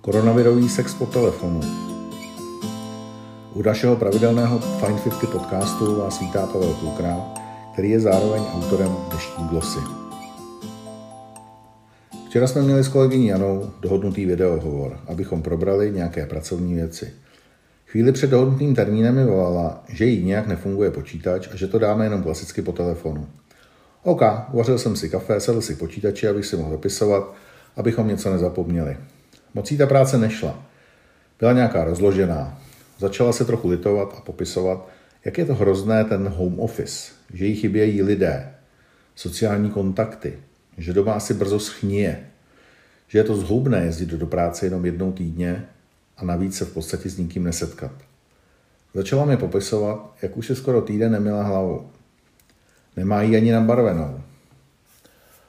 Koronavirový sex po telefonu. U našeho pravidelného Fine 50 podcastu vás vítá Pavel Klukrál, který je zároveň autorem dnešní glosy. Včera jsme měli s kolegyní Janou dohodnutý videohovor, abychom probrali nějaké pracovní věci. Chvíli před dohodnutým termínem mi volala, že jí nějak nefunguje počítač a že to dáme jenom klasicky po telefonu. OK, uvařil jsem si kafe, sedl si počítači, abych si mohl dopisovat, abychom něco nezapomněli. Mocí ta práce nešla. Byla nějaká rozložená. Začala se trochu litovat a popisovat, jak je to hrozné ten home office, že jí chybějí lidé, sociální kontakty, že doma asi brzo schníje, že je to zhoubné jezdit do práce jenom jednou týdně a navíc se v podstatě s nikým nesetkat. Začala mi popisovat, jak už se skoro týden nemila hlavu. Nemá ji ani nabarvenou.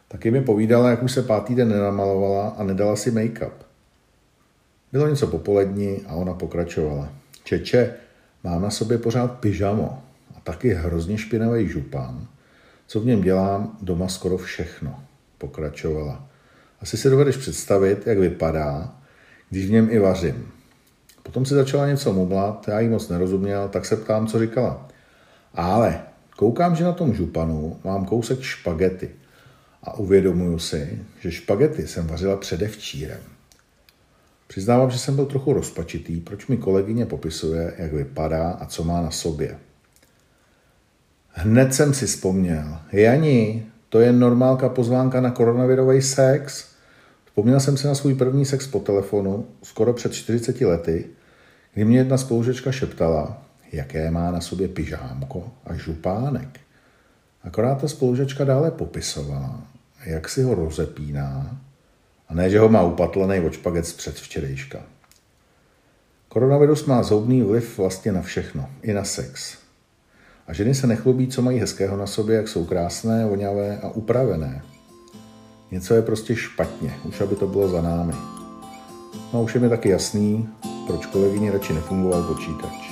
Taky mi povídala, jak už se pátý den nenamalovala a nedala si make-up. Bylo něco popolední a ona pokračovala. Čeče, mám na sobě pořád pyžamo a taky hrozně špinavý župan. Co v něm dělám, doma skoro všechno, pokračovala. Asi si dovedeš představit, jak vypadá, když v něm i vařím. Potom si začala něco mumlat, já jí moc nerozuměl, tak se ptám, co říkala. Ale koukám, že na tom županu mám kousek špagety a uvědomuju si, že špagety jsem vařila předevčírem. Přiznávám, že jsem byl trochu rozpačitý, proč mi kolegyně popisuje, jak vypadá a co má na sobě. Hned jsem si vzpomněl. Jani, to je normálka pozvánka na koronavirový sex. Vzpomněl jsem si na svůj první sex po telefonu, skoro před 40 lety, kdy mě jedna spolužečka šeptala, jaké má na sobě pyžámko a župánek. Akorát ta spolužečka dále popisovala, jak si ho rozepíná a ne, že ho má upatlený od špagec před včerejška. Koronavirus má zhoubný vliv vlastně na všechno, i na sex. A ženy se nechlubí, co mají hezkého na sobě, jak jsou krásné, voňavé a upravené. Něco je prostě špatně, už aby to bylo za námi. No už je mi taky jasný, proč kolegyně radši nefungoval počítač.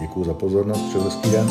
Děkuji za pozornost, hezký den.